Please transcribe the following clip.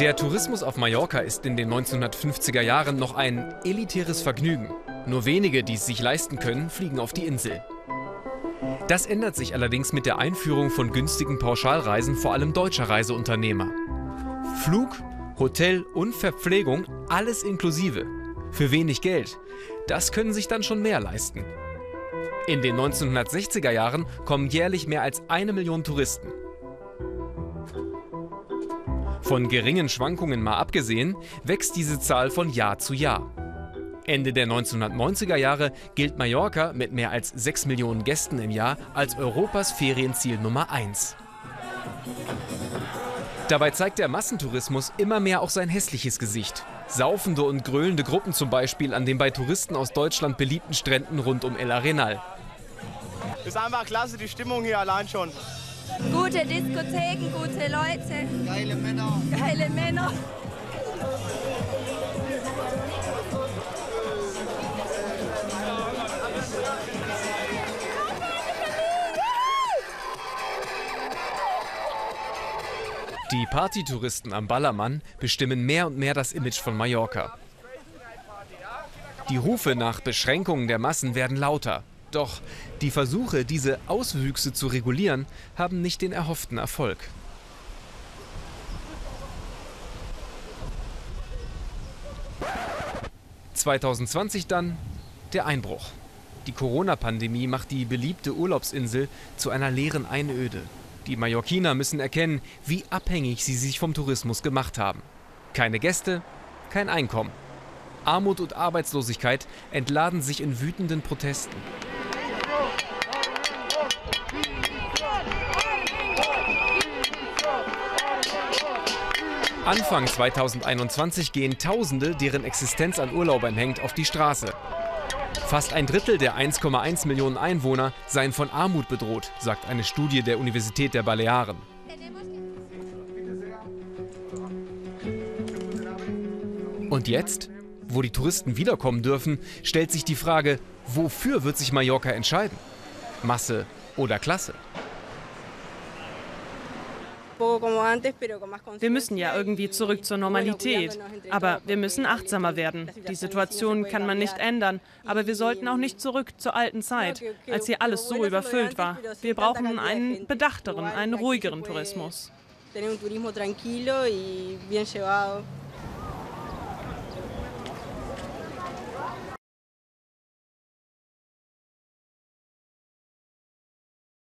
Der Tourismus auf Mallorca ist in den 1950er Jahren noch ein elitäres Vergnügen. Nur wenige, die es sich leisten können, fliegen auf die Insel. Das ändert sich allerdings mit der Einführung von günstigen Pauschalreisen vor allem deutscher Reiseunternehmer. Flug, Hotel und Verpflegung, alles inklusive. Für wenig Geld. Das können sich dann schon mehr leisten. In den 1960er Jahren kommen jährlich mehr als eine Million Touristen. Von geringen Schwankungen mal abgesehen, wächst diese Zahl von Jahr zu Jahr. Ende der 1990er Jahre gilt Mallorca mit mehr als 6 Millionen Gästen im Jahr als Europas Ferienziel Nummer 1. Dabei zeigt der Massentourismus immer mehr auch sein hässliches Gesicht. Saufende und gröhlende Gruppen zum Beispiel an den bei Touristen aus Deutschland beliebten Stränden rund um El Arenal. Ist einfach klasse, die Stimmung hier allein schon. Gute Diskotheken, gute Leute. Geile Männer. Geile Männer. Die Partytouristen am Ballermann bestimmen mehr und mehr das Image von Mallorca. Die Rufe nach Beschränkungen der Massen werden lauter. Doch die Versuche, diese Auswüchse zu regulieren, haben nicht den erhofften Erfolg. (2020) dann der Einbruch. Die Corona-Pandemie macht die beliebte Urlaubsinsel zu einer leeren Einöde. Die Mallorquiner müssen erkennen, wie abhängig sie sich vom Tourismus gemacht haben. Keine Gäste, kein Einkommen. Armut und Arbeitslosigkeit entladen sich in wütenden Protesten. Anfang 2021 gehen Tausende, deren Existenz an Urlaubern hängt, auf die Straße. Fast ein Drittel der 1,1 Millionen Einwohner seien von Armut bedroht, sagt eine Studie der Universität der Balearen. Und jetzt, wo die Touristen wiederkommen dürfen, stellt sich die Frage, wofür wird sich Mallorca entscheiden? Masse oder Klasse? Wir müssen ja irgendwie zurück zur Normalität. Aber wir müssen achtsamer werden. Die Situation kann man nicht ändern. Aber wir sollten auch nicht zurück zur alten Zeit, als hier alles so überfüllt war. Wir brauchen einen bedachteren, einen ruhigeren Tourismus.